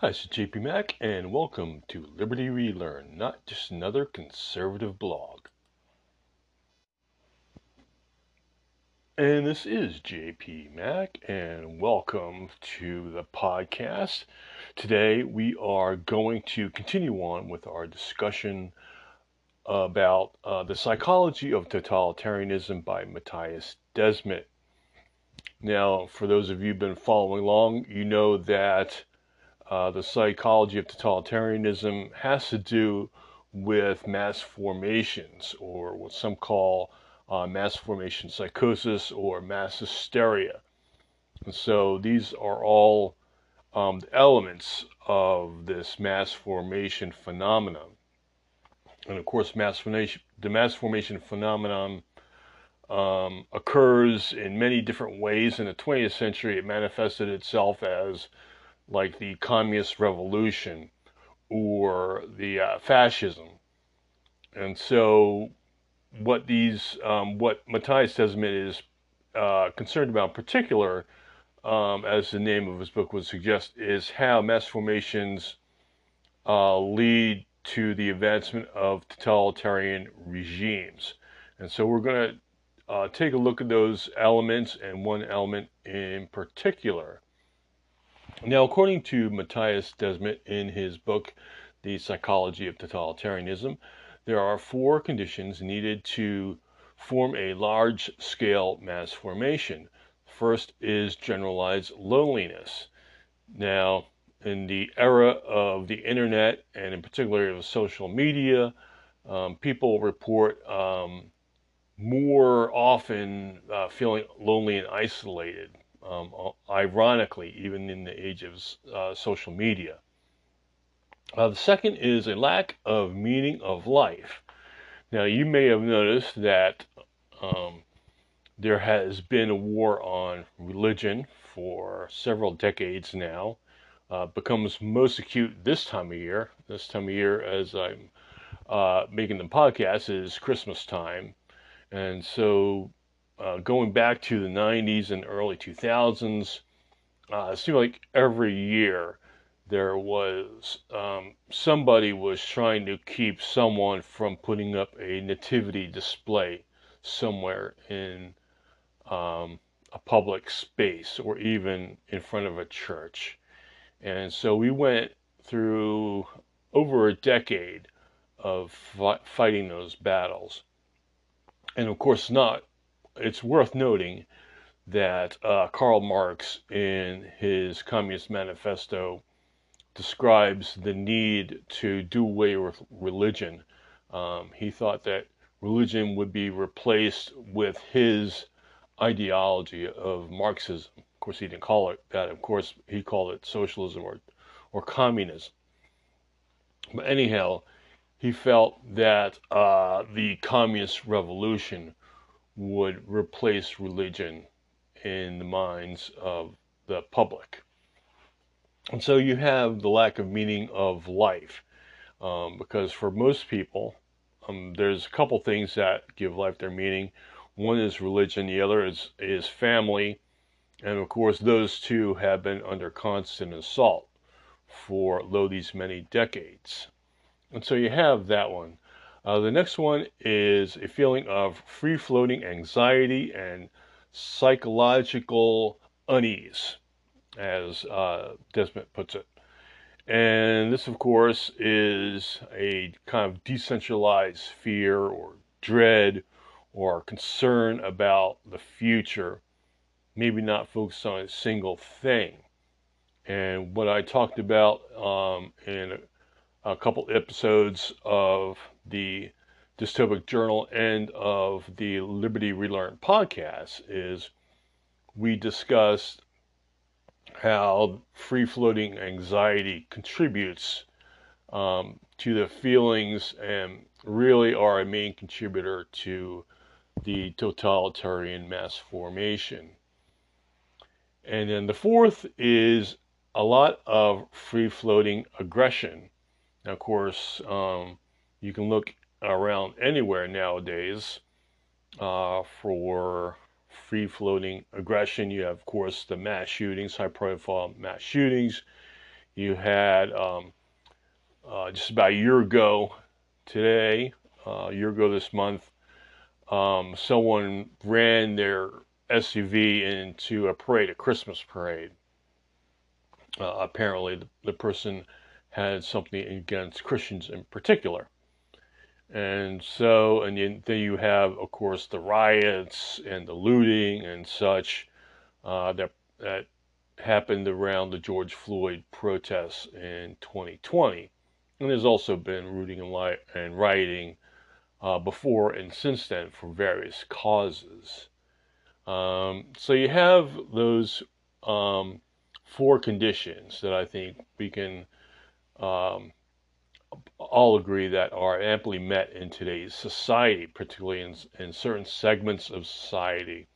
Hi, this is JP Mac, and welcome to Liberty Relearn, not just another conservative blog. And this is JP Mac, and welcome to the podcast. Today we are going to continue on with our discussion about uh, the psychology of totalitarianism by Mattias Desmet. Now, for those of you who've been following along, you know that uh, the psychology of totalitarianism has to do with mass formations, or what some call uh, mass formation psychosis or mass hysteria. And so these are all um, elements of this mass formation phenomenon. And of course, mass formation, the mass formation phenomenon um, occurs in many different ways. In the 20th century, it manifested itself as like the communist revolution or the uh, fascism. And so, what these, um, what Mattias Desmet is uh, concerned about in particular, um, as the name of his book would suggest, is how mass formations uh, lead to the advancement of totalitarian regimes. And so, we're going to uh, take a look at those elements and one element in particular. Now, according to Mattias Desmet in his book, The Psychology of Totalitarianism, there are four conditions needed to form a large scale mass formation. First is generalized loneliness. Now, in the era of the internet and in particular of social media, um, people report um, more often uh, feeling lonely and isolated, um, ironically, even in the age of uh, social media. Uh, the second is a lack of meaning of life. Now, you may have noticed that um, there has been a war on religion for several decades now. Uh, becomes most acute this time of year. This time of year, as I'm uh, making the podcast, is Christmas time. And so, uh, going back to the 90s and early 2000s, uh, it seemed like every year there was um, somebody was trying to keep someone from putting up a nativity display somewhere in um, a public space or even in front of a church. And so we went through over a decade of fighting those battles and of course not. It's worth noting that uh, Karl Marx, in his Communist Manifesto, describes the need to do away with religion. Um, he thought that religion would be replaced with his ideology of Marxism. Of course, he didn't call it that. Of course, he called it socialism or, or communism. But anyhow, he felt that uh, the communist revolution would replace religion in the minds of the public. And so you have the lack of meaning of life, um, because for most people, um, there's a couple things that give life their meaning. One is religion, the other is, is family, and of course, those two have been under constant assault for lo these many decades. And so you have that one. Uh, the next one is a feeling of free floating anxiety and psychological unease, as uh, Desmet puts it. And this, of course, is a kind of decentralized fear or dread or concern about the future, maybe not focused on a single thing. And what I talked about um, in a couple episodes of the Dystopic Journal and of the Liberty Relearn podcast is we discussed how free floating anxiety contributes um, to the feelings and really are a main contributor to the totalitarian mass formation. And then the fourth is a lot of free floating aggression now, of course, um, you can look around anywhere nowadays uh, for free floating aggression. You have, of course, the mass shootings, high profile mass shootings. You had um, uh, just about a year ago today, uh, a year ago this month, um, someone ran their SUV into a parade, a Christmas parade. Uh, apparently, the, the person had something against Christians in particular. And so, and then you have, of course, the riots and the looting and such uh, that that happened around the George Floyd protests in 2020. And there's also been looting and, li- and rioting uh, before and since then for various causes. Um, so you have those um, four conditions that I think we can um, all agree that are amply met in today's society, particularly in, in certain segments of society.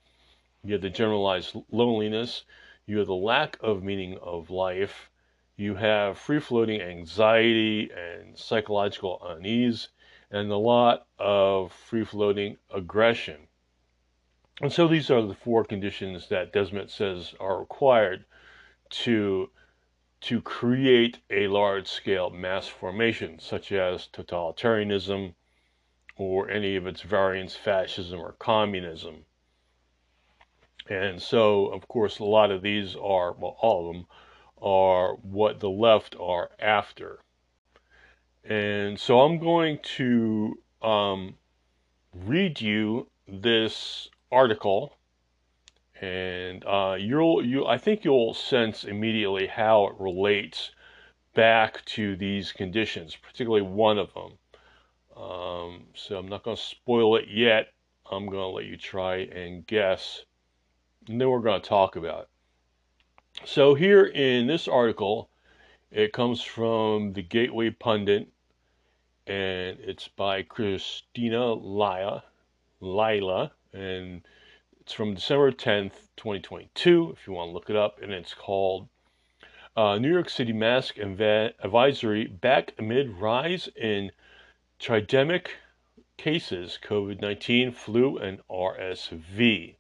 You have the generalized loneliness, you have the lack of meaning of life, you have free floating anxiety and psychological unease, and a lot of free floating aggression. And so these are the four conditions that Desmet says are required to to create a large scale mass formation, such as totalitarianism or any of its variants, fascism or communism. And so, of course, a lot of these are, well, all of them are what the left are after. And so I'm going to um, read you this article and uh, you'll you I think you'll sense immediately how it relates back to these conditions, particularly one of them. Um, so I'm not going to spoil it yet. I'm going to let you try and guess, and then we're going to talk about it. So here in this article, it comes from the Gateway Pundit, and it's by Cristina Lila, Lila, and it's from December 10th, 2022, if you want to look it up, and it's called uh, New York City Mask Advisory Back Amid Rise in Tridemic Cases, COVID 19, Flu, and RSV.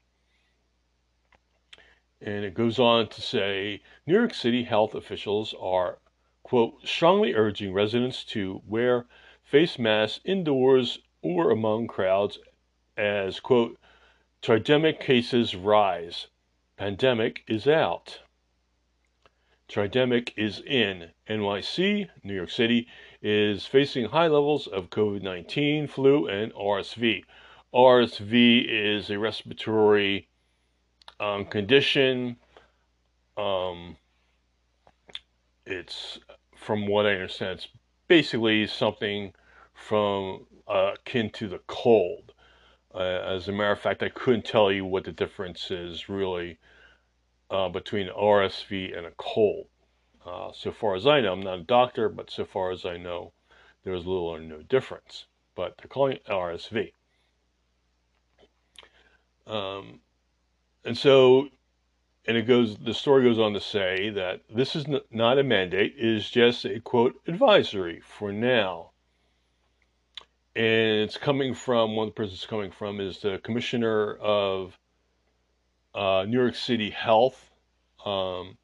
And it goes on to say New York City health officials are, quote, strongly urging residents to wear face masks indoors or among crowds as, quote, Tridemic cases rise. Pandemic is out. Tridemic is in. NYC, New York City, is facing high levels of COVID 19, flu, and RSV. RSV is a respiratory um, condition. Um, it's, from what I understand, it's basically something from uh, akin to the cold. Uh, as a matter of fact, I couldn't tell you what the difference is really uh, between RSV and a cold. Uh, so far as I know, I'm not a doctor, but so far as I know, there's little or no difference. But they're calling it RSV. Um, and so, and it goes, the story goes on to say that this is not a mandate, it is just a quote advisory for now and it's coming from one of the persons coming from is the commissioner of uh, New York City Health, um,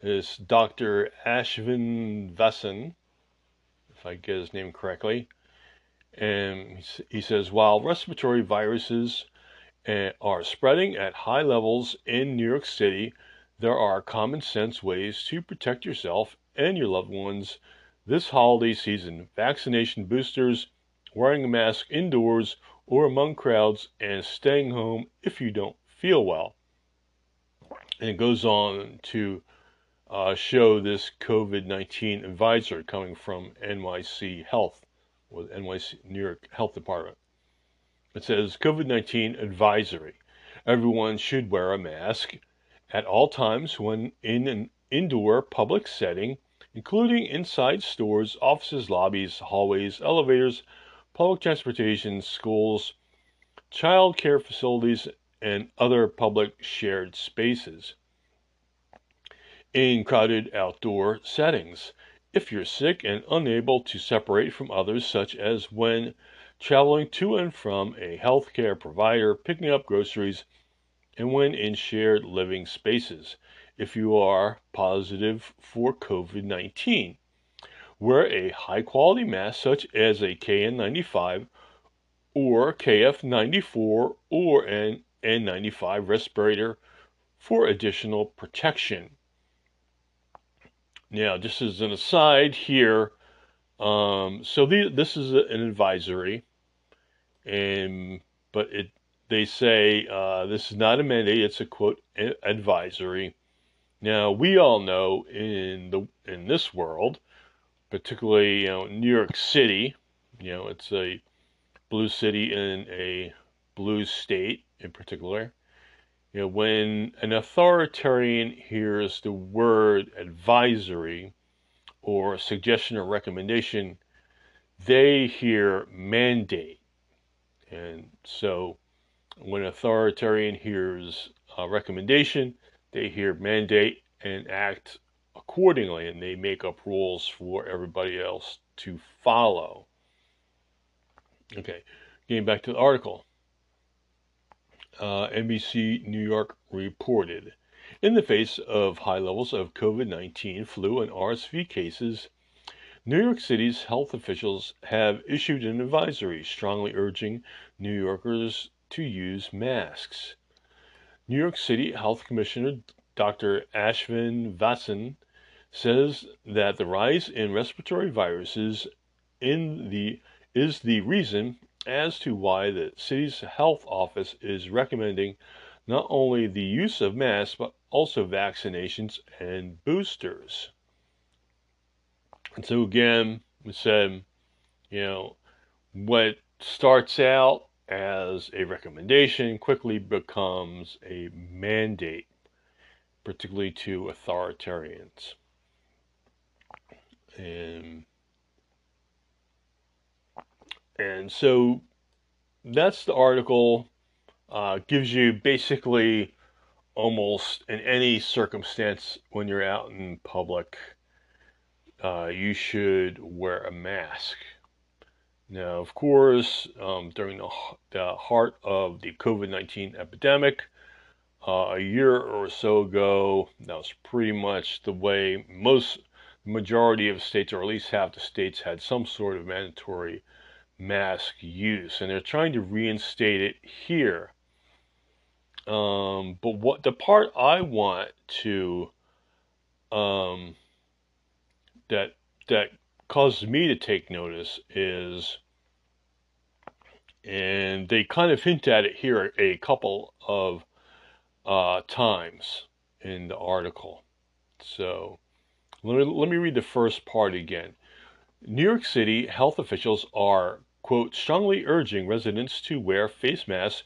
is Dr. Ashwin Vasan, if I get his name correctly, and he says while respiratory viruses uh, are spreading at high levels in New York City, there are common sense ways to protect yourself and your loved ones this holiday season. Vaccination boosters wearing a mask indoors or among crowds, and staying home if you don't feel well. And it goes on to uh, show this COVID 19 advisor coming from NYC Health, or NYC New York Health Department. It says COVID 19 advisory. Everyone should wear a mask at all times when in an indoor public setting, including inside stores, offices, lobbies, hallways, elevators, public transportation, schools, child care facilities, and other public shared spaces. In crowded outdoor settings, if you're sick and unable to separate from others, such as when traveling to and from a healthcare provider, picking up groceries, and when in shared living spaces. if you are positive for COVID 19. Wear a high quality mask such as a KN95 or KF94 or an N95 respirator for additional protection. Now, just as an aside here, um, so the, this is an advisory, and but it they say uh, this is not a mandate; it's a quote advisory. Now, we all know in the in this world, particularly you know New York City, you know it's a blue city in a blue state in particular. You know, when an authoritarian hears the word advisory or suggestion or recommendation, they hear mandate. And so when authoritarian hears a recommendation, they hear mandate and act accordingly, and they make up rules for everybody else to follow. Okay, getting back to the article uh, NBC New York reported. In the face of high levels of COVID 19 flu and RSV cases, New York City's health officials have issued an advisory strongly urging New Yorkers to use masks. New York City Health Commissioner Dr. Ashwin Vasan says that the rise in respiratory viruses in the is the reason as to why the city's health office is recommending not only the use of masks but also vaccinations and boosters. And so again, we said, you know, what starts out as a recommendation quickly becomes a mandate, particularly to authoritarians. And and so that's the article. Uh, gives you basically almost in any circumstance when you're out in public, uh, you should wear a mask. Now, of course, um, during the, the, heart of the COVID 19 epidemic, uh, a year or so ago, that was pretty much the way most majority of states, or at least half the states, had some sort of mandatory mask use, and they're trying to reinstate it here. Um, but what the part I want to um, that that causes me to take notice is, and they kind of hint at it here a couple of uh, times in the article. So let me, let me read the first part again. New York City health officials are quote, strongly urging residents to wear face masks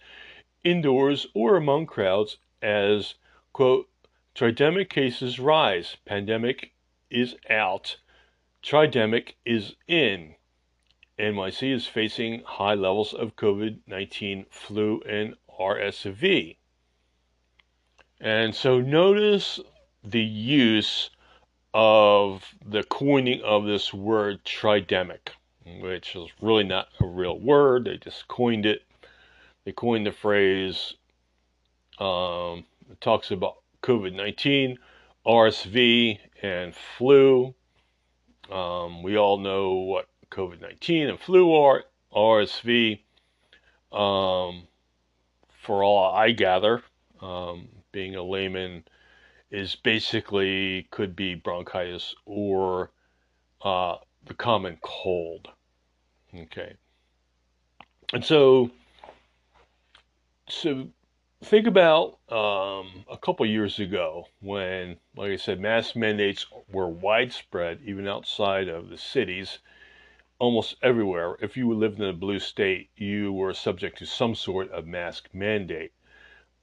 indoors or among crowds as, quote, tridemic cases rise, pandemic is out, tridemic is in. NYC is facing high levels of COVID 19 flu and RSV. And so notice the use of the coining of this word tridemic which is really not a real word. They just coined it. They coined the phrase. Um, it talks about COVID 19, RSV, and flu. Um, we all know what COVID 19 and flu are. RSV, um, for all I gather, um, being a layman, is basically could be bronchitis or uh, the common cold. Okay. And so, so think about um, a couple years ago when, like I said, mask mandates were widespread, even outside of the cities, almost everywhere. If you lived in a blue state, you were subject to some sort of mask mandate.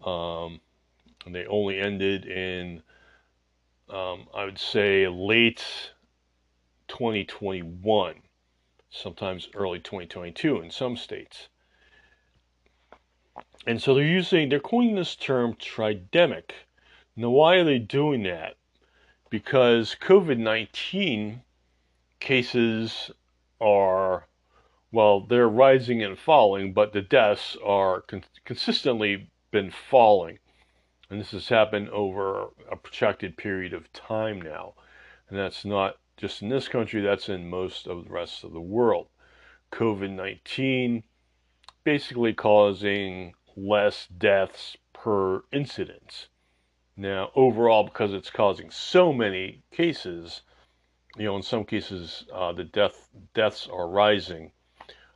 Um, and they only ended in, um, I would say, late 2021 sometimes early 2022 in some states. And so they're using, they're coining this term tridemic. Now, why are they doing that? Because COVID 19 cases are, well, they're rising and falling, but the deaths are con- consistently been falling. And this has happened over a protracted period of time now. And that's not just in this country, that's in most of the rest of the world. COVID 19 basically causing less deaths per incident. Now, overall, because it's causing so many cases, you know, in some cases, uh, the death deaths are rising,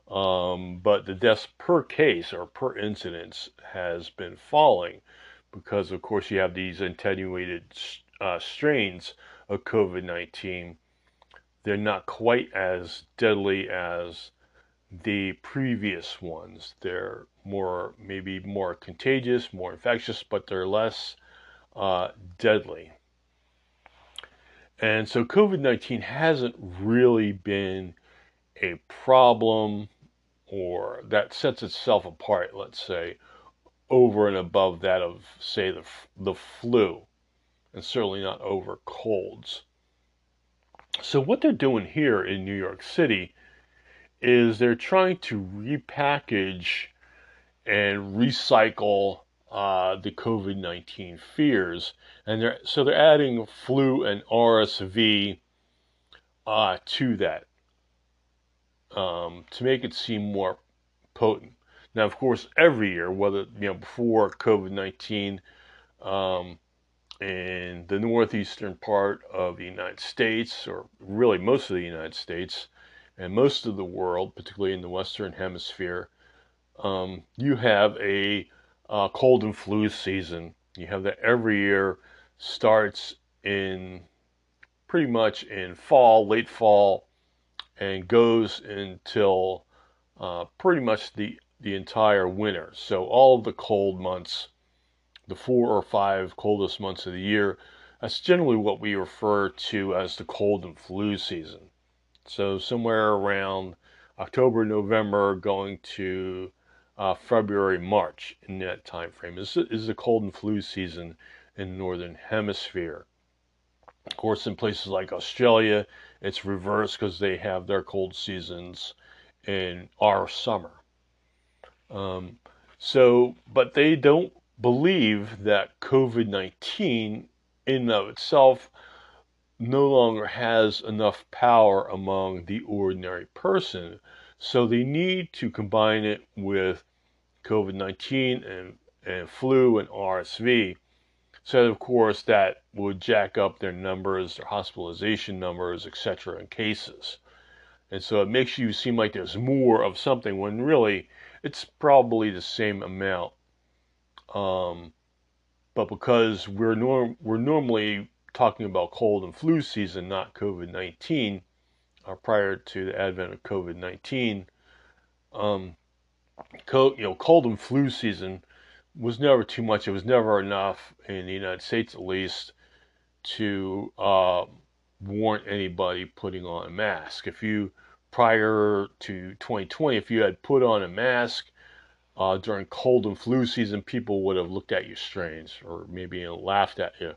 um, but the deaths per case or per incidence has been falling because, of course, you have these attenuated uh, strains of COVID 19. They're not quite as deadly as the previous ones. They're more, maybe more contagious, more infectious, but they're less uh, deadly. And so COVID 19 hasn't really been a problem or that sets itself apart, let's say, over and above that of, say, the, the flu, and certainly not over colds. So, what they're doing here in New York City is they're trying to repackage and recycle uh, the COVID 19 fears. And they're, so they're adding flu and RSV uh, to that um, to make it seem more potent. Now, of course, every year, whether you know before COVID nineteen, um, in the northeastern part of the United States, or really most of the United States, and most of the world, particularly in the Western Hemisphere, um, you have a uh, cold and flu season. You have that every year, starts in pretty much in fall, late fall, and goes until uh, pretty much the the entire winter. So all the cold months, the four or five coldest months of the year, that's generally what we refer to as the cold and flu season. So somewhere around October, November, going to uh, February, March in that time frame is is the cold and flu season in the northern hemisphere. Of course, in places like Australia, it's reversed because they have their cold seasons in our summer. Um, so, but they don't believe that COVID 19 in and of itself no longer has enough power among the ordinary person. So they need to combine it with COVID 19 and, and flu and RSV. So, of course, that would jack up their numbers, their hospitalization numbers, etc., in cases. And so it makes you seem like there's more of something when really it's probably the same amount. Um, but because we're norm we're normally talking about cold and flu season, not COVID nineteen, uh, prior to the advent of COVID nineteen, um, co- you know, cold and flu season was never too much. It was never enough in the United States, at least, to uh, warrant anybody putting on a mask. If you prior to 2020, if you had put on a mask uh, during cold and flu season, people would have looked at you strange or maybe laughed at you.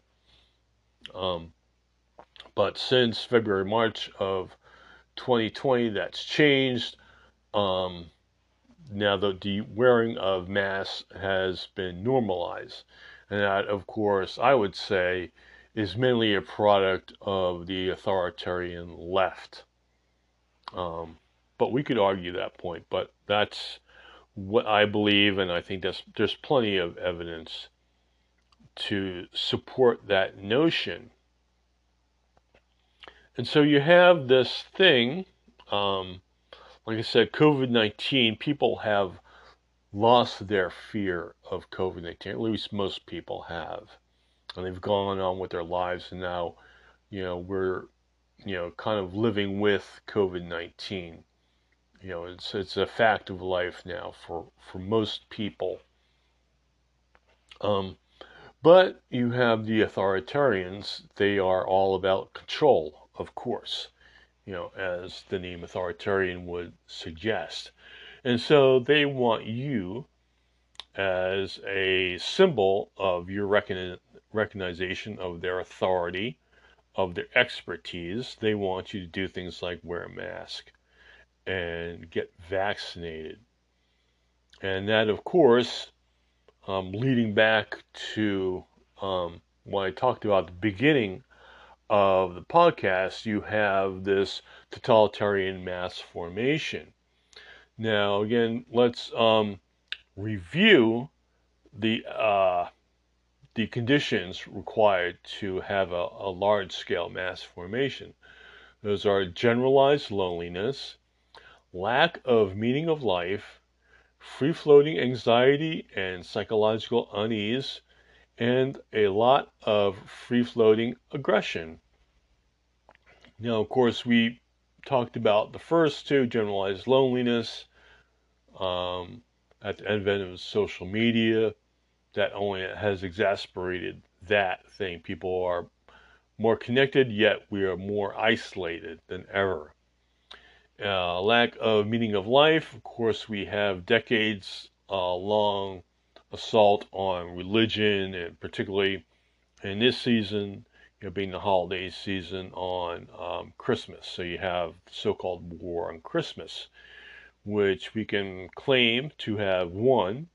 Um, but since February, March of 2020, that's changed. Um, now, the, the wearing of masks has been normalized. And that, of course, I would say is mainly a product of the authoritarian left. Um, but we could argue that point, but that's what I believe, and I think that's, there's plenty of evidence to support that notion. And so you have this thing, um, like I said, COVID 19, people have lost their fear of COVID 19, at least most people have. And they've gone on with their lives, and now, you know, we're you know, kind of living with COVID 19. You know, it's, it's a fact of life now for, for most people. Um, but you have the authoritarians, they are all about control, of course, you know, as the name authoritarian would suggest. And so they want you as a symbol of your recognition of their authority of their expertise, they want you to do things like wear a mask and get vaccinated. And that, of course, um, leading back to um, when I talked about the beginning of the podcast, you have this totalitarian mass formation. Now, again, let's um, review the uh, the conditions required to have a, a large scale mass formation. Those are generalized loneliness, lack of meaning of life, free floating anxiety and psychological unease, and a lot of free floating aggression. Now, of course, we talked about the first two generalized loneliness um, at the advent of social media that only has exasperated that thing. People are more connected, yet we are more isolated than ever. Uh, lack of meaning of life. Of course, we have decades uh, long assault on religion, and particularly in this season, you know, being the holiday season on um, Christmas. So you have the so-called war on Christmas, which we can claim to have won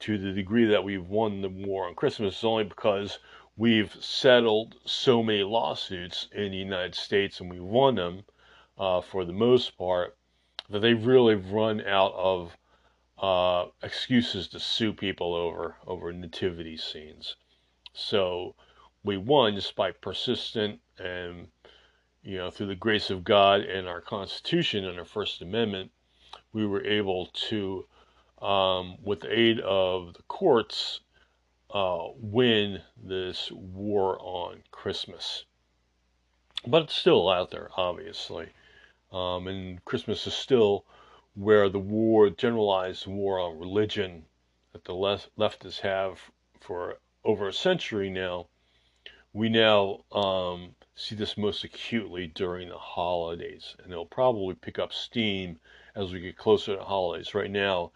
to the degree that we've won the war on Christmas is only because we've settled so many lawsuits in the United States and we won them uh, for the most part that they've really run out of uh, excuses to sue people over over nativity scenes. So we won just by persistent and you know through the grace of God and our Constitution and our First Amendment, we were able to um, with the aid of the courts, uh, win this war on Christmas. But it's still out there, obviously. Um, and Christmas is still where the war, generalized war on religion that the left, leftists have for over a century now, we now um, see this most acutely during the holidays. And it'll probably pick up steam as we get closer to holidays. Right now,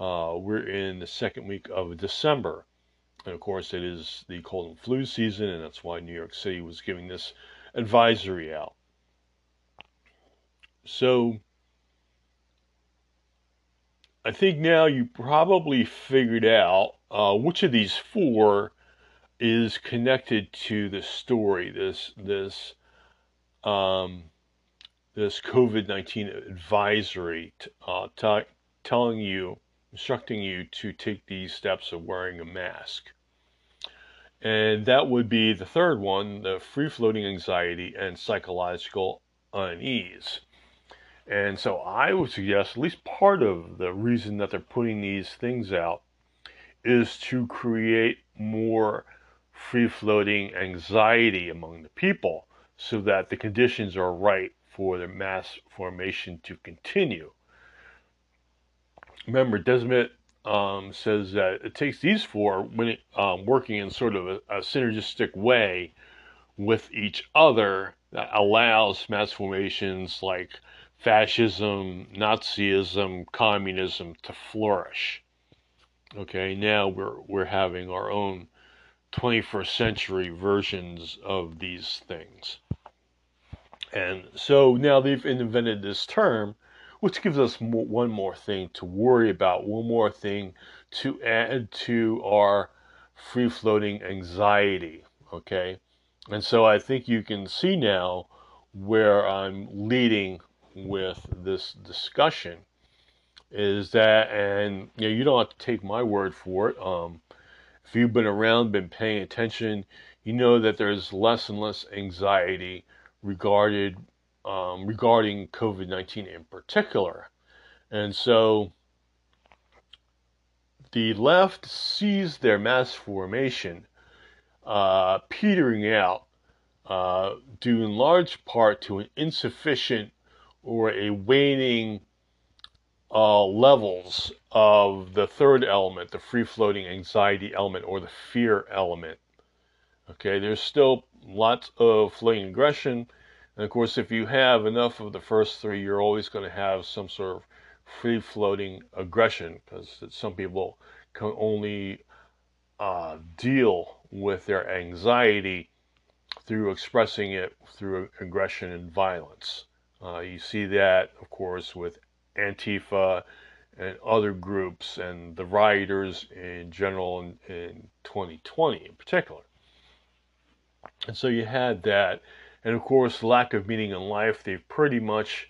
uh, we're in the second week of December. And of course, it is the cold and flu season, and that's why New York City was giving this advisory out. So, I think now you probably figured out uh, which of these four is connected to the story. This this um, this COVID nineteen advisory t- uh, t- telling you instructing you to take these steps of wearing a mask. And that would be the third one the free floating anxiety and psychological unease. And so I would suggest at least part of the reason that they're putting these things out is to create more free floating anxiety among the people so that the conditions are right for the mass formation to continue remember, Desmet um, says that it takes these four when it, um, working in sort of a, a, synergistic way with each other that allows mass formations like fascism, Nazism, communism to flourish. Okay, now we're we're having our own 21st century versions of these things. And so now they've invented this term which gives us more, one more thing to worry about, one more thing to add to our free floating anxiety. Okay. And so I think you can see now where I'm leading with this discussion is that, and you know, you don't have to take my word for it. Um, if you've been around, been paying attention, you know that there's less and less anxiety regarded um, regarding COVID 19 in particular. And so the left sees their mass formation uh, petering out uh, due in large part to an insufficient or a waning uh, levels of the third element, the free floating anxiety element or the fear element. Okay, there's still lots of floating aggression and of course, if you have enough of the first three, you're always going to have some sort of free floating aggression because some people can only uh, deal with their anxiety through expressing it through aggression and violence. Uh, you see that, of course, with Antifa and other groups and the rioters in general in, in 2020 in particular. And so you had that. And of course, lack of meaning in life, they pretty much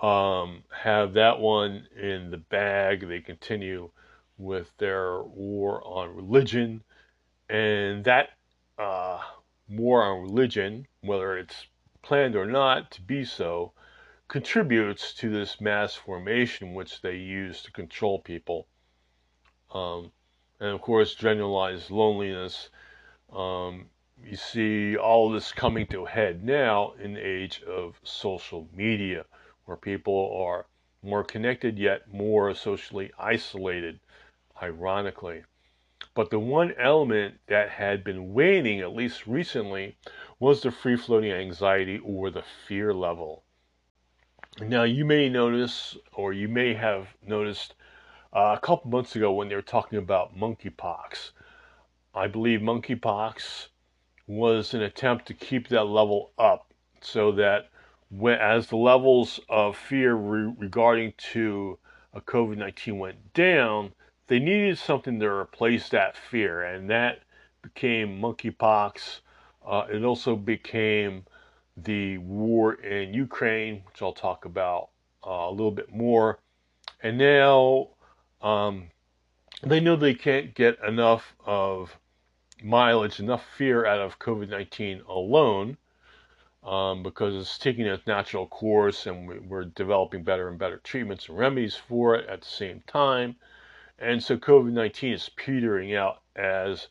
um, have that one in the bag. They continue with their war on religion. And that uh, war on religion, whether it's planned or not to be so, contributes to this mass formation which they use to control people. Um, and of course, generalized loneliness. Um, you see all this coming to a head now in the age of social media, where people are more connected yet more socially isolated, ironically. But the one element that had been waning, at least recently, was the free floating anxiety or the fear level. Now, you may notice, or you may have noticed uh, a couple months ago when they were talking about monkeypox. I believe monkeypox was an attempt to keep that level up so that when, as the levels of fear re- regarding to a COVID-19 went down, they needed something to replace that fear, and that became monkeypox. Uh, it also became the war in Ukraine, which I'll talk about uh, a little bit more. And now um, they know they can't get enough of mileage, enough fear out of COVID 19 alone um, because it's taking its natural course and we're developing better and better treatments and remedies for it at the same time. And so COVID 19 is petering out as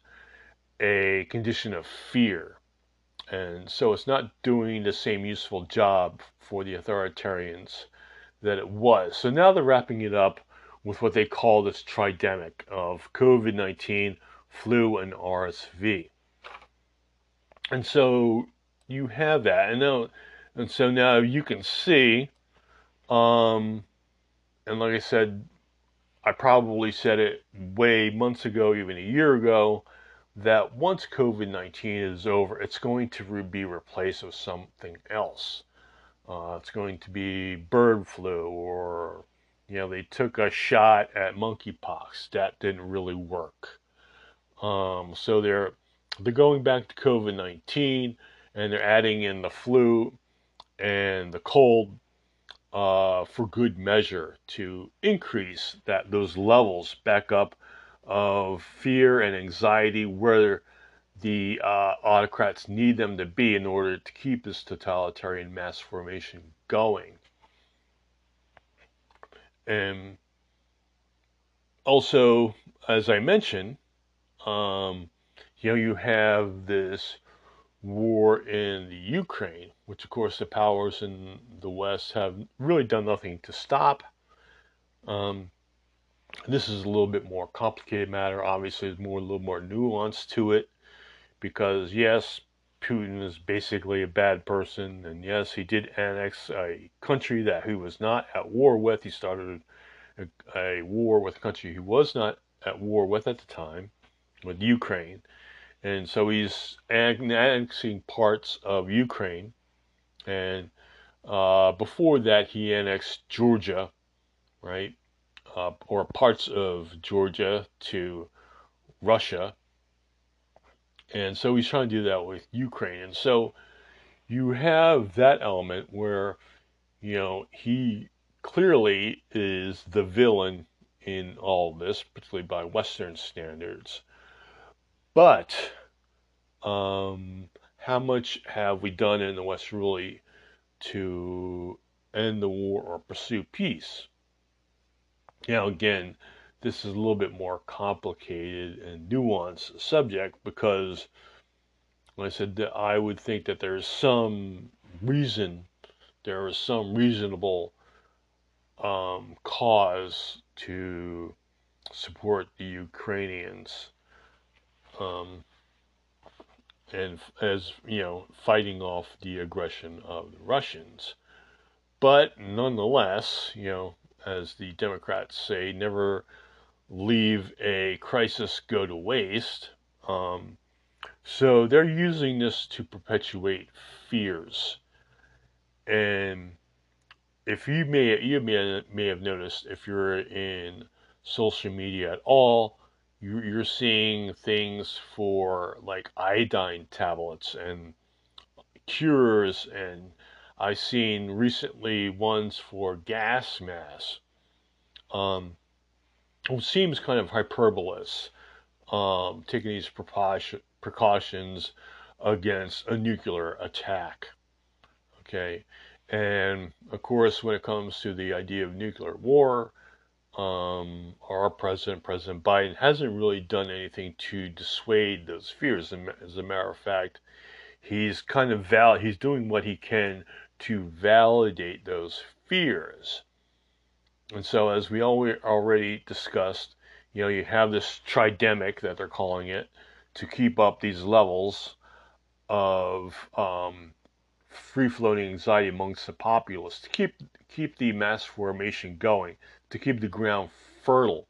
a condition of fear. And so it's not doing the same useful job for the authoritarians that it was. So now they're wrapping it up with what they call this tridemic of COVID 19, flu, and RSV. And so you have that. And, now, and so now you can see, um, and like I said, I probably said it way months ago, even a year ago, that once COVID 19 is over, it's going to be replaced with something else. Uh, it's going to be bird flu, or, you know, they took a shot at monkeypox. That didn't really work. Um, so they're, they're going back to COVID 19 and they're adding in the flu and the cold uh, for good measure to increase that those levels back up of fear and anxiety where the uh, autocrats need them to be in order to keep this totalitarian mass formation going. And also, as I mentioned, um, you know, you have this war in the Ukraine, which of course the powers in the West have really done nothing to stop. Um, this is a little bit more complicated matter. Obviously, there's more a little more nuance to it because yes, Putin is basically a bad person, and yes, he did annex a country that he was not at war with. He started a, a war with a country he was not at war with at the time, with Ukraine and so he's annexing parts of Ukraine. And uh, before that, he annexed Georgia, right, uh, or parts of Georgia to Russia. And so he's trying to do that with Ukraine. And so you have that element where, you know, he clearly is the villain in all this, particularly by Western standards. But um, how much have we done in the West really to end the war or pursue peace? Now, again, this is a little bit more complicated and nuanced subject because, I said, that I would think that there's some reason, there is some reasonable um, cause to support the Ukrainians um, and as you know, fighting off the aggression of the Russians. But nonetheless, you know, as the Democrats say, never leave a crisis go to waste. Um, so they're using this to perpetuate fears. And if you may you may, may have noticed if you're in social media at all, you're seeing things for like iodine tablets and cures, and I've seen recently ones for gas masks. Um, seems kind of hyperbolous, um, taking these precautions against a nuclear attack. Okay, and of course, when it comes to the idea of nuclear war, um, our president, President Biden, hasn't really done anything to dissuade those fears. As a matter of fact, he's kind of val- he's doing what he can to validate those fears. And so, as we already discussed, you know, you have this tridemic that they're calling it to keep up these levels of um, free floating anxiety amongst the populace to keep keep the mass formation going, to keep the ground fertile.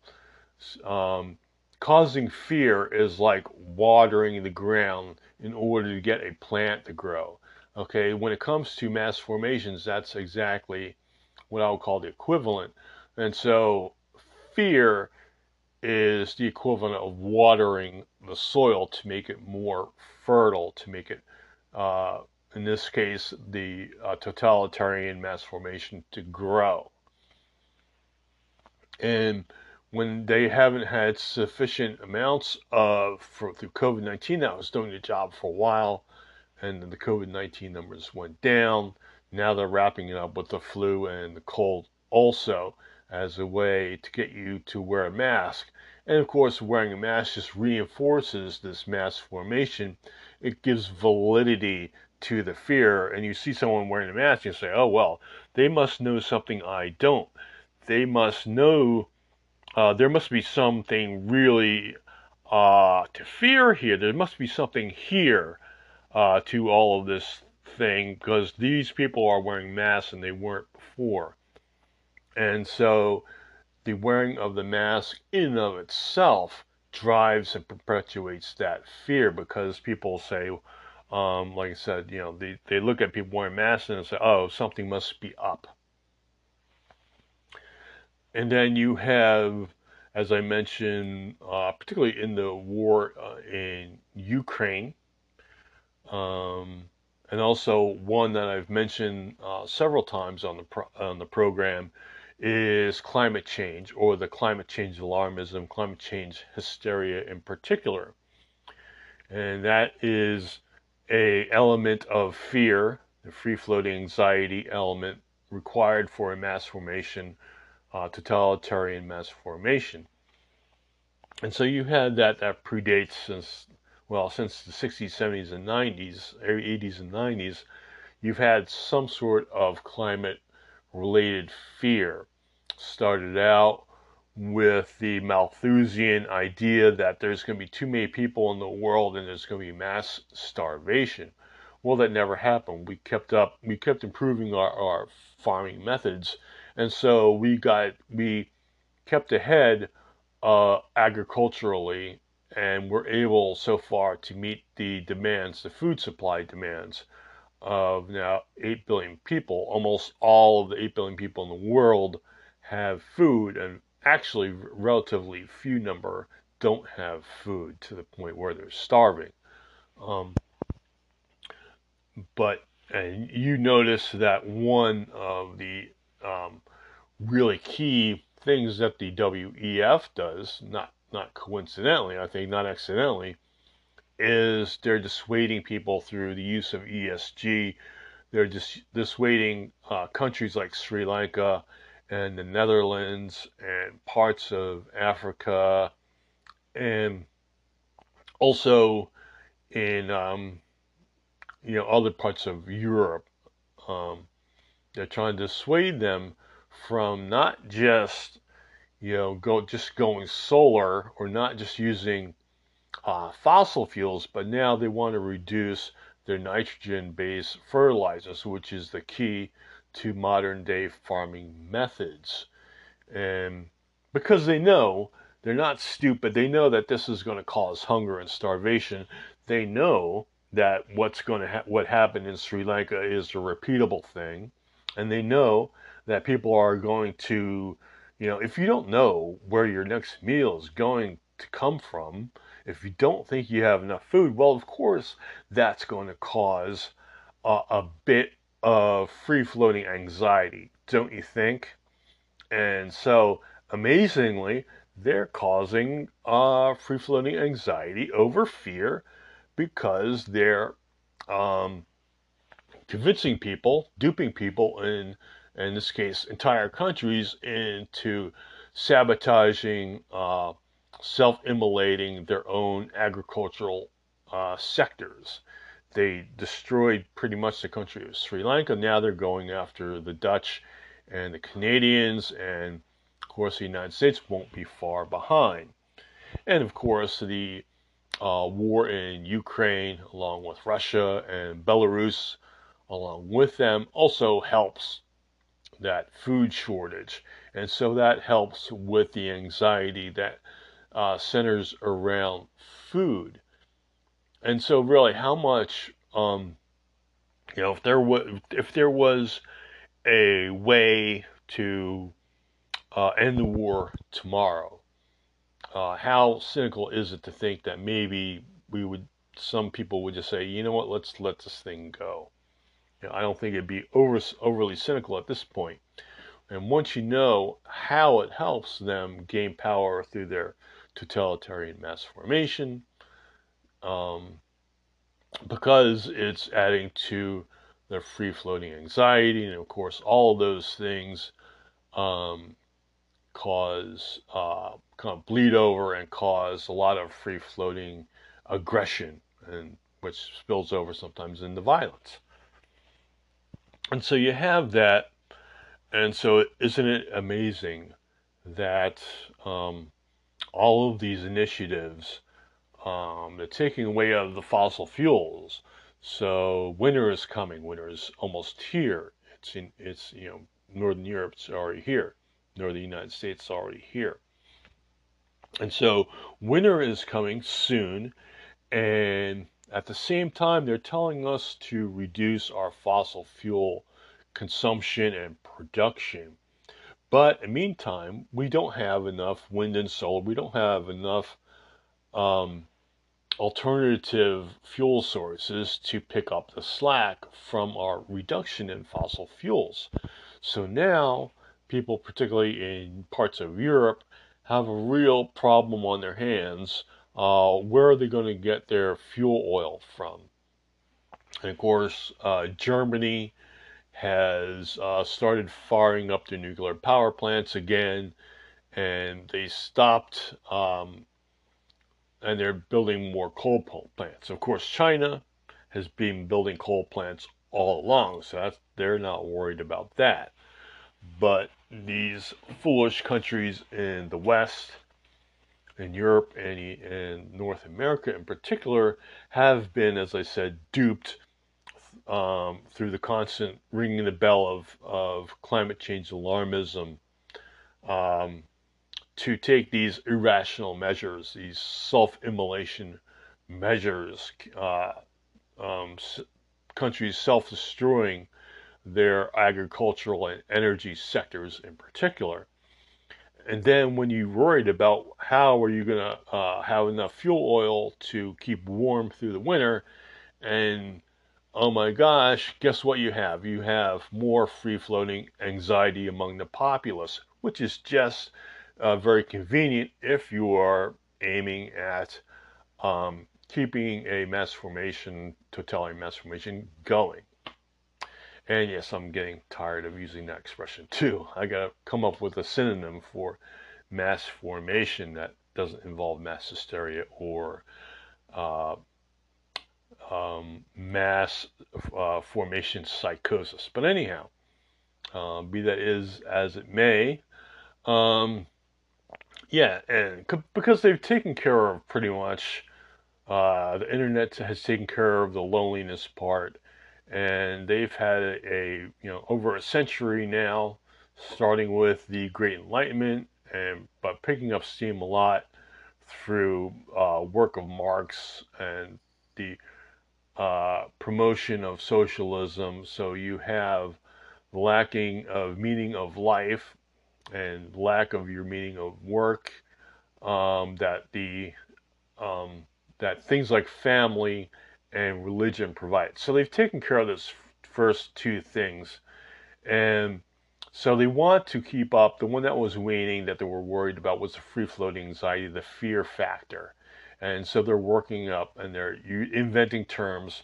Um, causing fear is like watering the ground in order to get a plant to grow. Okay, when it comes to mass formations, that's exactly what I would call the equivalent. And so, fear is the equivalent of watering the soil to make it more fertile, to make it uh, in this case, the uh, totalitarian mass formation to grow. And when they haven't had sufficient amounts of, for, through COVID 19, that was doing the job for a while, and the COVID 19 numbers went down. Now they're wrapping it up with the flu and the cold also as a way to get you to wear a mask. And of course, wearing a mask just reinforces this mass formation. It gives validity to the fear and you see someone wearing a mask, you say, oh, well, they must know something I don't. They must know, uh, there must be something really uh, to fear here. There must be something here uh, to all of this thing because these people are wearing masks and they weren't before. And so the wearing of the mask in and of itself drives and perpetuates that fear because people say, um, like I said, you know, they, they look at people wearing masks and say, oh, something must be up. And then you have, as I mentioned, uh, particularly in the war uh, in Ukraine, um, and also one that I've mentioned uh, several times on the pro- on the program is climate change or the climate change alarmism, climate change hysteria in particular, and that is a element of fear, the free floating anxiety element required for a mass formation, uh, totalitarian mass formation. And so you had that that predates since well since the 60s, 70s, and 90s, 80s and 90s. You've had some sort of climate related fear. Started out with the Malthusian idea that there's going to be too many people in the world and there's going to be mass starvation. Well, that never happened. We kept up, we kept improving our, our farming methods, and so we got we kept ahead uh, agriculturally, and we're able so far to meet the demands, the food supply demands of now 8 billion people. Almost all of the 8 billion people in the world have food, and actually relatively few number don't have food to the point where they're starving. Um, but and you notice that one of the um, really key things that the WEF does, not not coincidentally, I think not accidentally, is they're dissuading people through the use of ESG. They're just dissuading uh, countries like Sri Lanka and the Netherlands and parts of Africa and also in um, you know other parts of Europe. Um, they're trying to dissuade them from not just you know go just going solar or not just using uh, fossil fuels, but now they want to reduce their nitrogen-based fertilizers, which is the key to modern day farming methods. And because they know they're not stupid, they know that this is going to cause hunger and starvation. They know that what's going to ha- what happened in Sri Lanka is a repeatable thing. And they know that people are going to, you know, if you don't know where your next meal is going to come from, if you don't think you have enough food, well, of course, that's going to cause uh, a bit of free floating anxiety, don't you think? And so, amazingly, they're causing uh, free floating anxiety over fear because they're um, convincing people, duping people, in in this case, entire countries, into sabotaging, uh, self-immolating their own agricultural uh, sectors. They destroyed pretty much the country of Sri Lanka. Now they're going after the Dutch and the Canadians, and of course, the United States won't be far behind. And of course, the uh, war in Ukraine, along with Russia and Belarus, along with them also helps that food shortage. And so that helps with the anxiety that uh, centers around food. And so, really, how much, um, you know, if there was if there was a way to uh, end the war tomorrow, uh, how cynical is it to think that maybe we would, some people would just say, you know what, let's let this thing go. I don't think it'd be over, overly cynical at this point. And once you know how it helps them gain power through their totalitarian mass formation, um, because it's adding to their free floating anxiety, and of course, all of those things um, cause uh, kind of bleed over and cause a lot of free floating aggression, and which spills over sometimes into violence. And so you have that. And so, isn't it amazing that um, all of these initiatives, um, they're taking away of the fossil fuels. So winter is coming. Winter is almost here. It's in. It's you know, northern Europe's already here. Northern United States already here. And so winter is coming soon, and at the same time, they're telling us to reduce our fossil fuel consumption and production. But in the meantime, we don't have enough wind and solar. We don't have enough um, alternative fuel sources to pick up the slack from our reduction in fossil fuels. So now, people, particularly in parts of Europe, have a real problem on their hands uh, where are they going to get their fuel oil from? And of course, uh, Germany has uh, started firing up their nuclear power plants again, and they stopped, um, and they're building more coal plants. Of course, China has been building coal plants all along, so they're not worried about that. But these foolish countries in the West in Europe and in North America in particular have been, as I said, duped um, through the constant ringing the bell of, of climate change alarmism um, to take these irrational measures, these self immolation measures, uh, um, countries self destroying their agricultural and energy sectors in particular and then when you worried about how are you going to uh, have enough fuel oil to keep warm through the winter, and oh my gosh, guess what you have? You have more free floating anxiety among the populace, which is just uh, very convenient if you are aiming at um, keeping a mass formation, totalitarian mass formation going. And yes, I'm getting tired of using that expression too. I got to come up with a synonym for mass formation that doesn't involve mass hysteria or uh, um, mass uh, formation psychosis. But anyhow, uh, be that is as it may, um, yeah, and c- because they've taken care of pretty much, uh, the internet has taken care of the loneliness part and they've had a, you know over a century now, starting with the Great Enlightenment, and but picking up steam a lot through uh, work of Marx and the uh, promotion of socialism. So you have lacking of meaning of life and lack of your meaning of work, um, that the um, that things like family and religion provide. So they've taken care of this first two things, and so they want to keep up. The one that was waning that they were worried about was the free floating anxiety, the fear factor, and so they're working up and they're inventing terms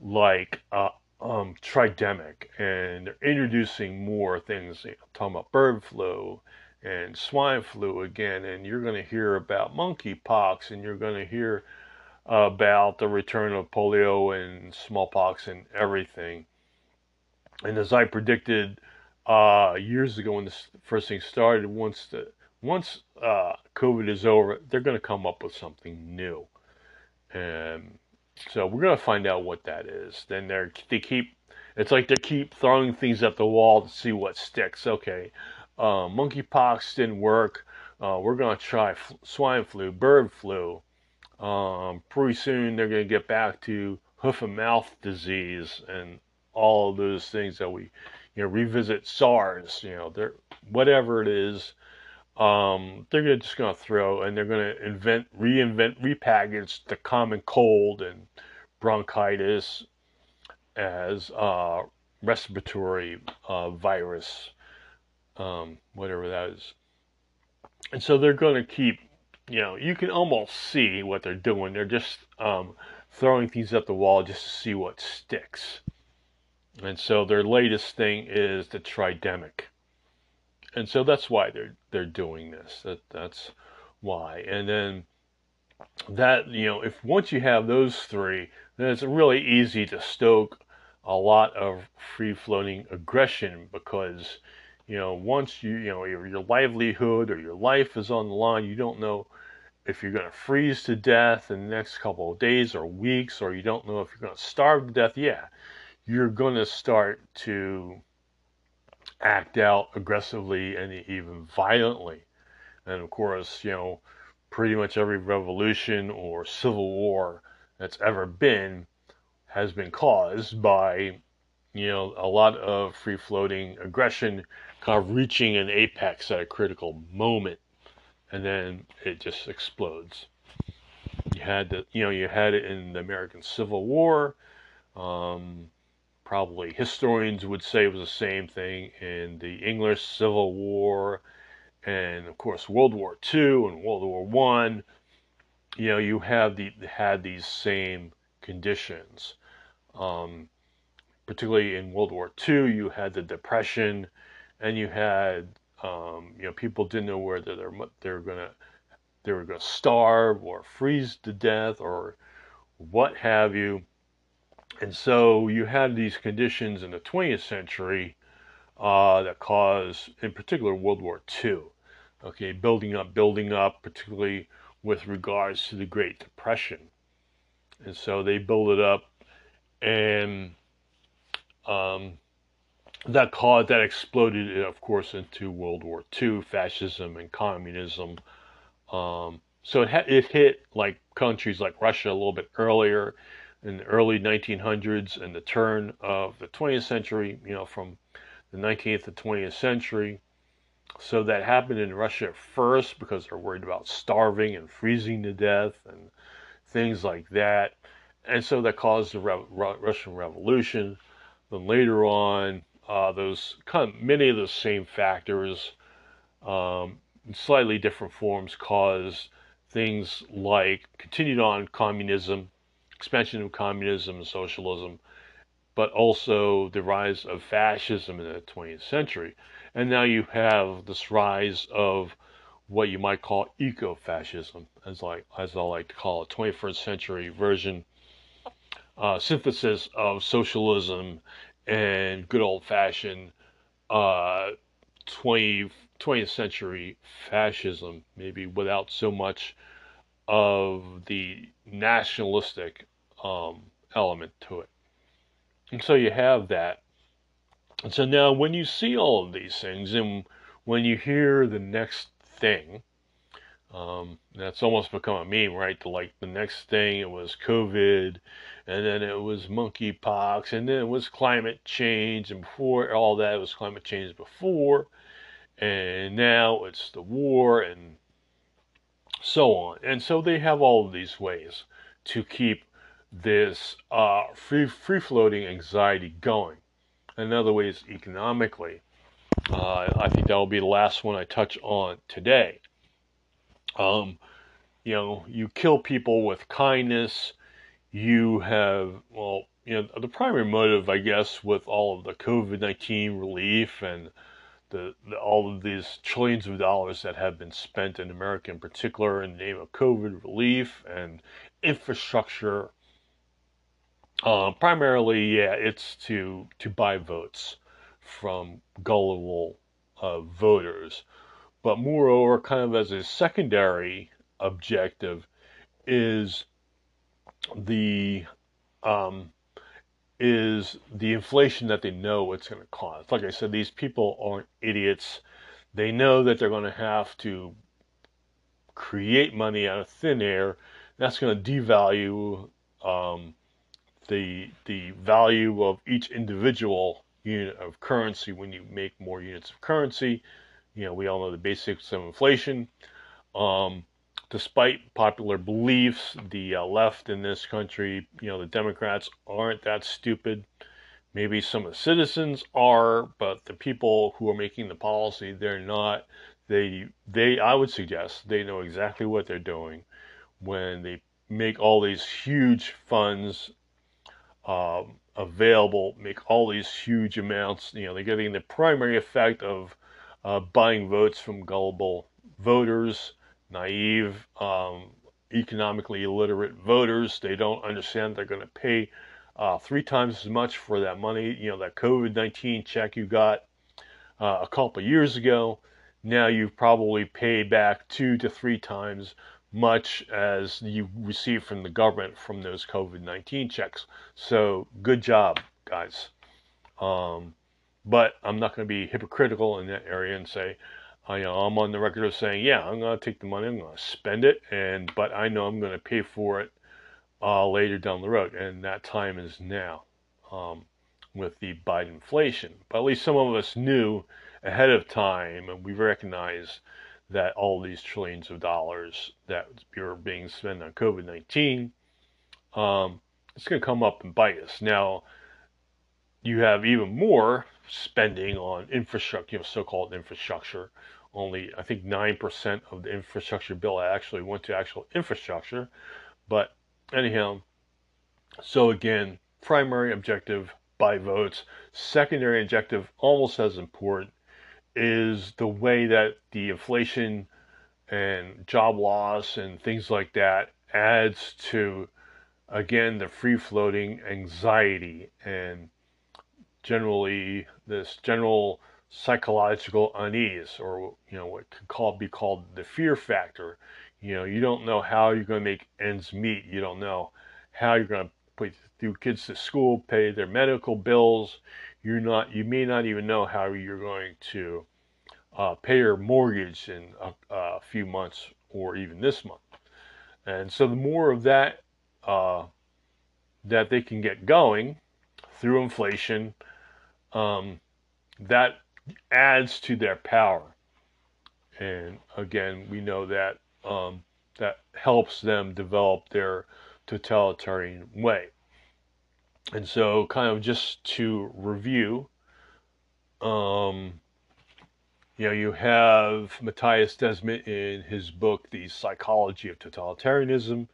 like uh, um, tridemic, and they're introducing more things. Talking about bird flu and swine flu again, and you're going to hear about monkeypox, and you're going to hear about the return of polio and smallpox and everything. And as I predicted uh, years ago when this first thing started, once the once uh, COVID is over, they're going to come up with something new, and so we're gonna find out what that is. Then they're they keep it's like they keep throwing things at the wall to see what sticks. Okay, uh, monkeypox didn't work. Uh, we're gonna try f- swine flu, bird flu. Um, pretty soon they're gonna get back to hoof and mouth disease and all of those things that we, you know, revisit SARS. You know, they're whatever it is um, they're gonna, just going to throw and they're going to invent, reinvent, repackage the common cold and bronchitis as uh, respiratory uh, virus, um, whatever that is. And so they're going to keep, you know, you can almost see what they're doing. They're just um, throwing things at the wall just to see what sticks. And so their latest thing is the tridemic and so that's why they're they're doing this. That that's why. And then that you know, if once you have those three, then it's really easy to stoke a lot of free floating aggression because you know once you you know your, your livelihood or your life is on the line, you don't know if you're going to freeze to death in the next couple of days or weeks, or you don't know if you're going to starve to death. Yeah, you're going to start to act out aggressively and even violently. And of course, you know, pretty much every revolution or civil war that's ever been has been caused by, you know, a lot of free floating aggression kind of reaching an apex at a critical moment and then it just explodes. You had the, you know, you had it in the American Civil War. Um, probably historians would say it was the same thing in the English Civil War and of course World War II and World War One. You know, you have the had these same conditions. Um, particularly in World War II, you had the Depression, and you had um, you know people didn't know whether they're they're gonna they were gonna starve or freeze to death or what have you. And so you had these conditions in the 20th century uh, that caused, in particular, World War II. Okay, building up, building up, particularly with regards to the Great Depression. And so they build it up, and um, that caused, that exploded, of course, into World War II, fascism and communism. Um, so it, ha- it hit like countries like Russia a little bit earlier in the early 1900s and the turn of the 20th century, you know, from the 19th to 20th century. So that happened in Russia first because they're worried about starving and freezing to death and things like that. And so that caused the Re- Russian Revolution. Then later on, uh, those kind of many of the same factors, um, in slightly different forms, caused things like continued on communism expansion of communism and socialism, but also the rise of fascism in the 20th century. And now you have this rise of what you might call eco-fascism, as like as I like to call it, 21st century version uh, synthesis of socialism and good old-fashioned uh, 20, 20th century fascism, maybe without so much of the nationalistic um, element to it. And so you have that. And so now when you see all of these things and when you hear the next thing, Um, that's almost become a meme, right? To like the next thing it was COVID, and then it was monkeypox, and then it was climate change, and before all that it was climate change before, and now it's the war, and so on. And so they have all of these ways to keep this uh, free free floating anxiety going. Another way is economically. Uh, I think that will be the last one I touch on today. Um, you know, you kill people with kindness. You have, well, you know, the primary motive, I guess, with all of the COVID 19 relief and the, the, all of these trillions of dollars that have been spent in America in particular in the name of COVID relief and infrastructure. Uh, primarily, yeah, it's to to buy votes from gullible uh, voters but moreover, kind of as a secondary objective, is the um, is the inflation that they know it's going to cause. Like I said, these people aren't idiots. They know that they're going to have to create money out of thin air. That's going to devalue um, the the value of each individual unit of currency when you make more units of currency you know, we all know the basics of inflation. Um, despite popular beliefs, the uh, left in this country, you know, the Democrats aren't that stupid. Maybe some of the citizens are, but the people who are making the policy, they're not. They, they, I would suggest they know exactly what they're doing when they make all these huge funds uh, available, make all these huge amounts. You know, they're getting the primary effect of uh, buying votes from gullible voters, naive, um, economically illiterate voters. They don't understand they're going to pay uh, three times as much for that money. You know, that COVID 19 check you got uh, a couple years ago. Now you've probably paid back two to three times much as you receive from the government from those COVID 19 checks. So, good job, guys. Um, but I'm not going to be hypocritical in that area and say, I, you know, I'm on the record of saying, yeah, I'm going to take the money, I'm going to spend it, and but I know I'm going to pay for it uh, later down the road, and that time is now um, with the Biden inflation. But at least some of us knew ahead of time, and we recognize that all these trillions of dollars that are being spent on COVID-19, um, it's going to come up and bite us. Now, you have even more spending on infrastructure, you know, so-called infrastructure. Only I think nine percent of the infrastructure bill actually went to actual infrastructure. But anyhow, so again, primary objective by votes. Secondary objective, almost as important, is the way that the inflation and job loss and things like that adds to again the free floating anxiety and generally this general psychological unease, or you know what could call be called the fear factor. You know, you don't know how you're going to make ends meet. You don't know how you're going to put your kids to school, pay their medical bills. You're not. You may not even know how you're going to uh, pay your mortgage in a, a, few months or even this month. And so the more of that uh, that they can get going through inflation, um, that adds to their power. And again, we know that um, that helps them develop their totalitarian way. And so, kind of just to review, um, you know, you have Mattias Desmet in his book, The Psychology of Totalitarianism.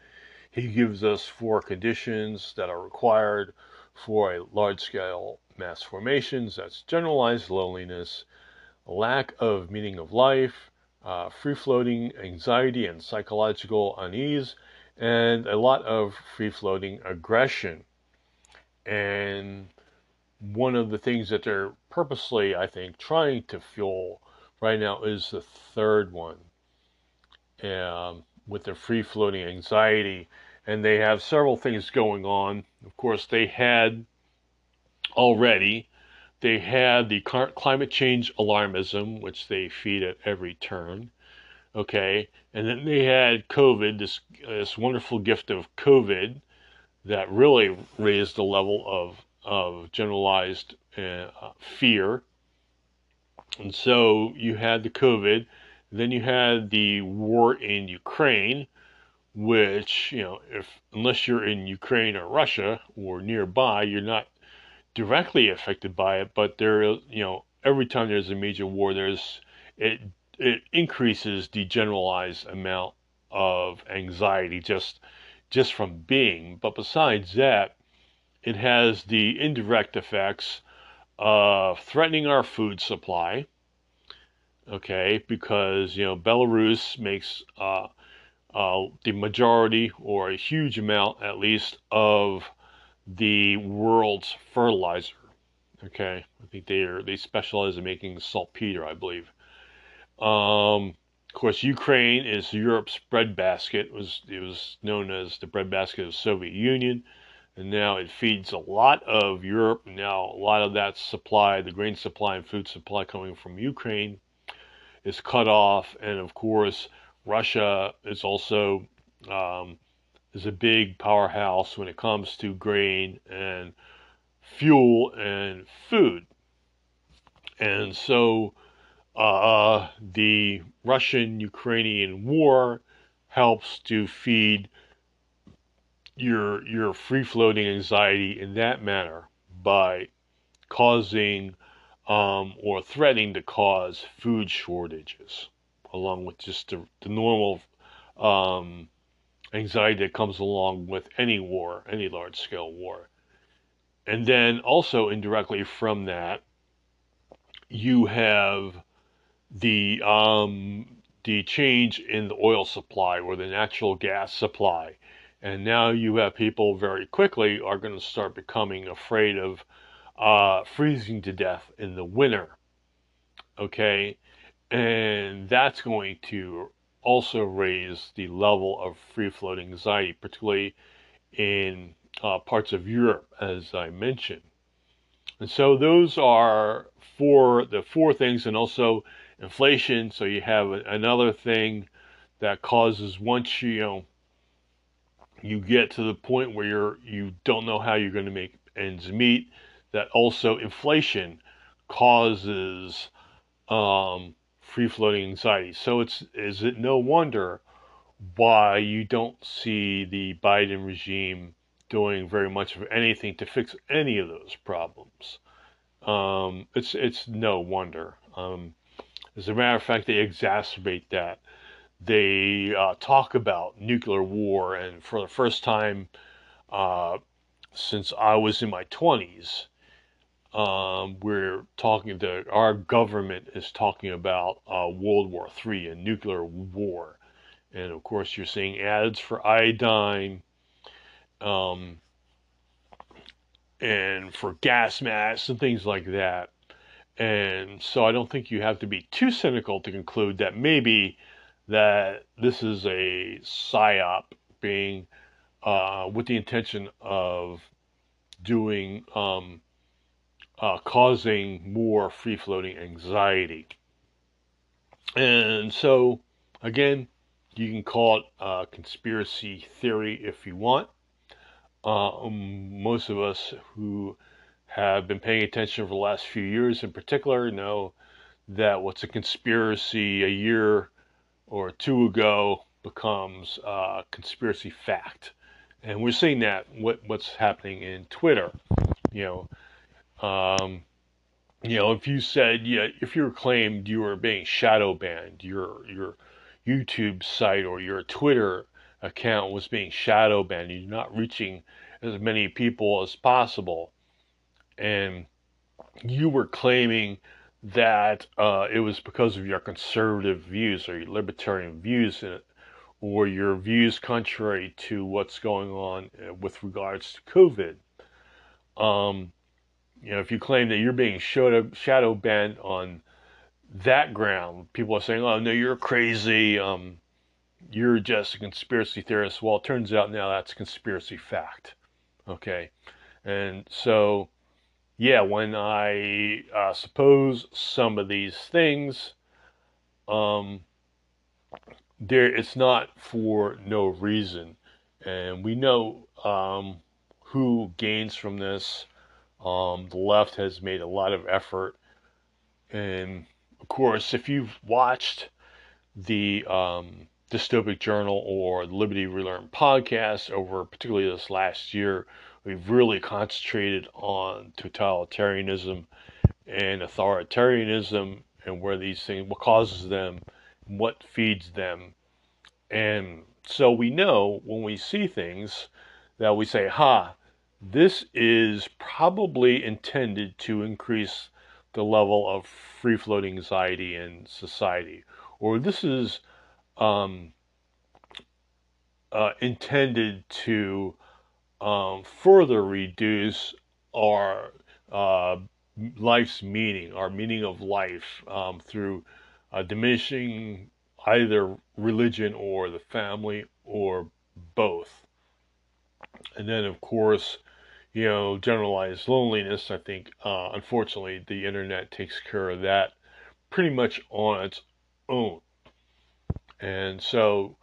He gives us four conditions that are required for a large scale mass formations, that's generalized loneliness, lack of meaning of life, uh, free floating anxiety and psychological unease, and a lot of free floating aggression. And one of the things that they're purposely, I think, trying to fuel right now is the third one um, with the free floating anxiety. And they have several things going on. Of course, they had already. They had the climate change alarmism, which they feed at every turn. Okay, and then they had COVID, this this wonderful gift of COVID that really raised the level of of generalized uh, fear. And so you had the COVID, then you had the war in Ukraine, which you know, if unless you're in Ukraine or Russia or nearby, you're not directly affected by it. But there, you know, every time there's a major war, there's it it increases the generalized amount of anxiety just just from being. But besides that, it has the indirect effects of threatening our food supply. Okay, because you know Belarus makes uh, uh, the majority or a huge amount, at least, of the world's fertilizer. Okay, I think they are they specialize in making saltpeter, I believe. Um, of course, Ukraine is Europe's breadbasket. It was it was known as the breadbasket of the Soviet Union, and now it feeds a lot of Europe. Now a lot of that supply, the grain supply and food supply coming from Ukraine, is cut off, and of course, Russia is also um, is a big powerhouse when it comes to grain and fuel and food, and so uh, the Russian Ukrainian war helps to feed your your free floating anxiety in that manner by causing um, or threatening to cause food shortages, along with just the, the normal um, anxiety that comes along with any war, any large scale war. And then also indirectly from that, you have the um, the change in the oil supply or the natural gas supply. And now you have people very quickly are going to start becoming afraid of uh, freezing to death in the winter. Okay. And that's going to also raise the level of free floating anxiety, particularly in uh, parts of Europe, as I mentioned. And so those are four the four things, and also inflation. So you have another thing that causes once you, you know you get to the point where you're you don't know how you're going to make ends meet. That also inflation causes um, free floating anxiety. So it's is it no wonder why you don't see the Biden regime doing very much of anything to fix any of those problems. Um, it's it's no wonder. Um, as a matter of fact, they exacerbate that. They uh, talk about nuclear war, and for the first time uh, since I was in my 20s, um, we're talking to our government is talking about uh, World War III and nuclear war. And of course, you're seeing ads for iodine um, and for gas masks and things like that. And so I don't think you have to be too cynical to conclude that maybe that this is a psyop being uh, with the intention of doing um, uh, causing more free floating anxiety. And so again, you can call it a conspiracy theory if you want. Uh, most of us who have been paying attention for the last few years in particular know that what's a conspiracy a year or two ago becomes a conspiracy fact. And we're seeing that what, what's happening in Twitter. You know, um, you know, if you said, yeah, if you claimed you were being shadow banned, your your YouTube site or your Twitter account was being shadow banned, you're not reaching as many people as possible and you were claiming that uh, it was because of your conservative views or your libertarian views or your views contrary to what's going on uh, with regards to COVID. Um, you know, if you claim that you're being shadow, shadow banned on that ground, people are saying, "Oh no, you're crazy. Um, you're just a conspiracy theorist." Well, it turns out now that's conspiracy fact. Okay, and so yeah, when I uh, suppose some of these things, um, there it's not for no reason, and we know um, who gains from this. Um, the left has made a lot of effort, and of course, if you've watched the um, Dystopic Journal or the Liberty Relearn podcast over particularly this last year, we've really concentrated on totalitarianism and authoritarianism and where these things, what causes them, what feeds them. And so we know when we see things that we say, ha, this is probably intended to increase the level of free floating anxiety in society, or this is um, uh, intended to um, further reduce our uh, life's meaning, our meaning of life, um, through uh, diminishing either religion or the family or both. And then, of course, you know, generalized loneliness. I think, uh, unfortunately, the internet takes care of that pretty much on its own. And so,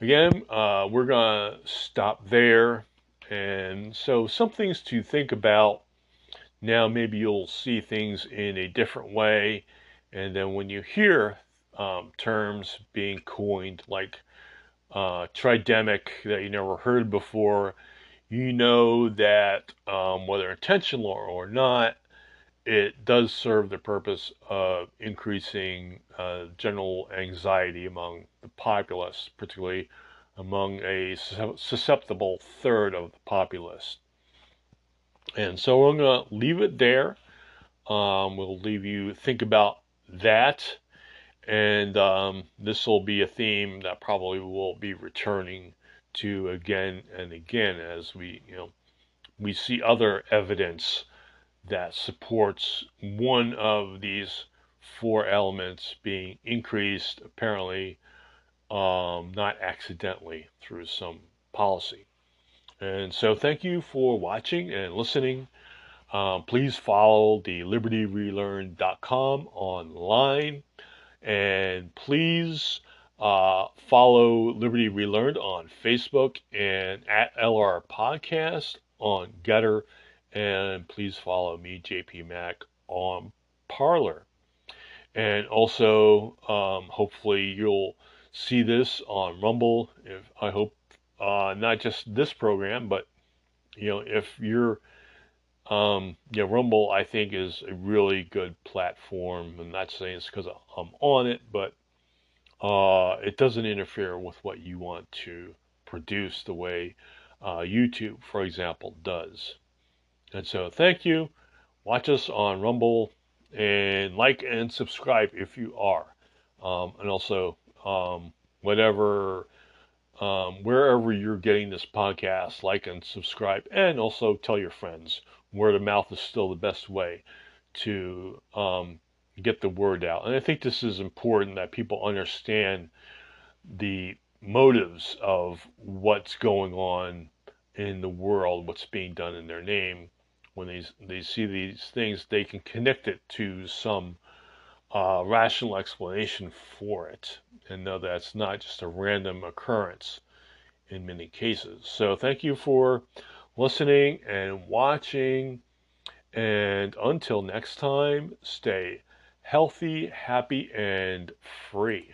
again, uh, we're going to stop there. And so, some things to think about. Now, maybe you'll see things in a different way. And then, when you hear um, terms being coined like uh, tridemic that you never heard before, you know that um, whether intentional or not, it does serve the purpose of increasing uh, general anxiety among the populace, particularly among a susceptible third of the populace. And so I'm going to leave it there. Um, we'll leave you think about that. And um, this will be a theme that probably will be returning to again and again as we, you know, we see other evidence that supports one of these four elements being increased, apparently um, not accidentally through some policy. And so, thank you for watching and listening. Um, please follow the libertyrelearn.com online and please uh, follow Liberty Relearned on Facebook and at LR Podcast on Gettr. and please follow me, JP Mac, on Parler. And also, um, hopefully, you'll see this on Rumble. If I hope uh, not just this program, but you know, if you're um, yeah, Rumble, I think, is a really good platform. I'm not saying it's because I'm on it, but uh, it doesn't interfere with what you want to produce the way uh, YouTube, for example, does. And so thank you. Watch us on Rumble and like and subscribe if you are. Um, and also, um, whatever, um, wherever you're getting this podcast, like and subscribe. And also tell your friends. Word of mouth is still the best way to um, get the word out. And I think this is important that people understand the motives of what's going on in the world, what's being done in their name, when they, they see these things, they can connect it to some uh, rational explanation for it and know that it's not just a random occurrence in many cases. So, thank you for listening and watching. And until next time, stay healthy, happy, and free.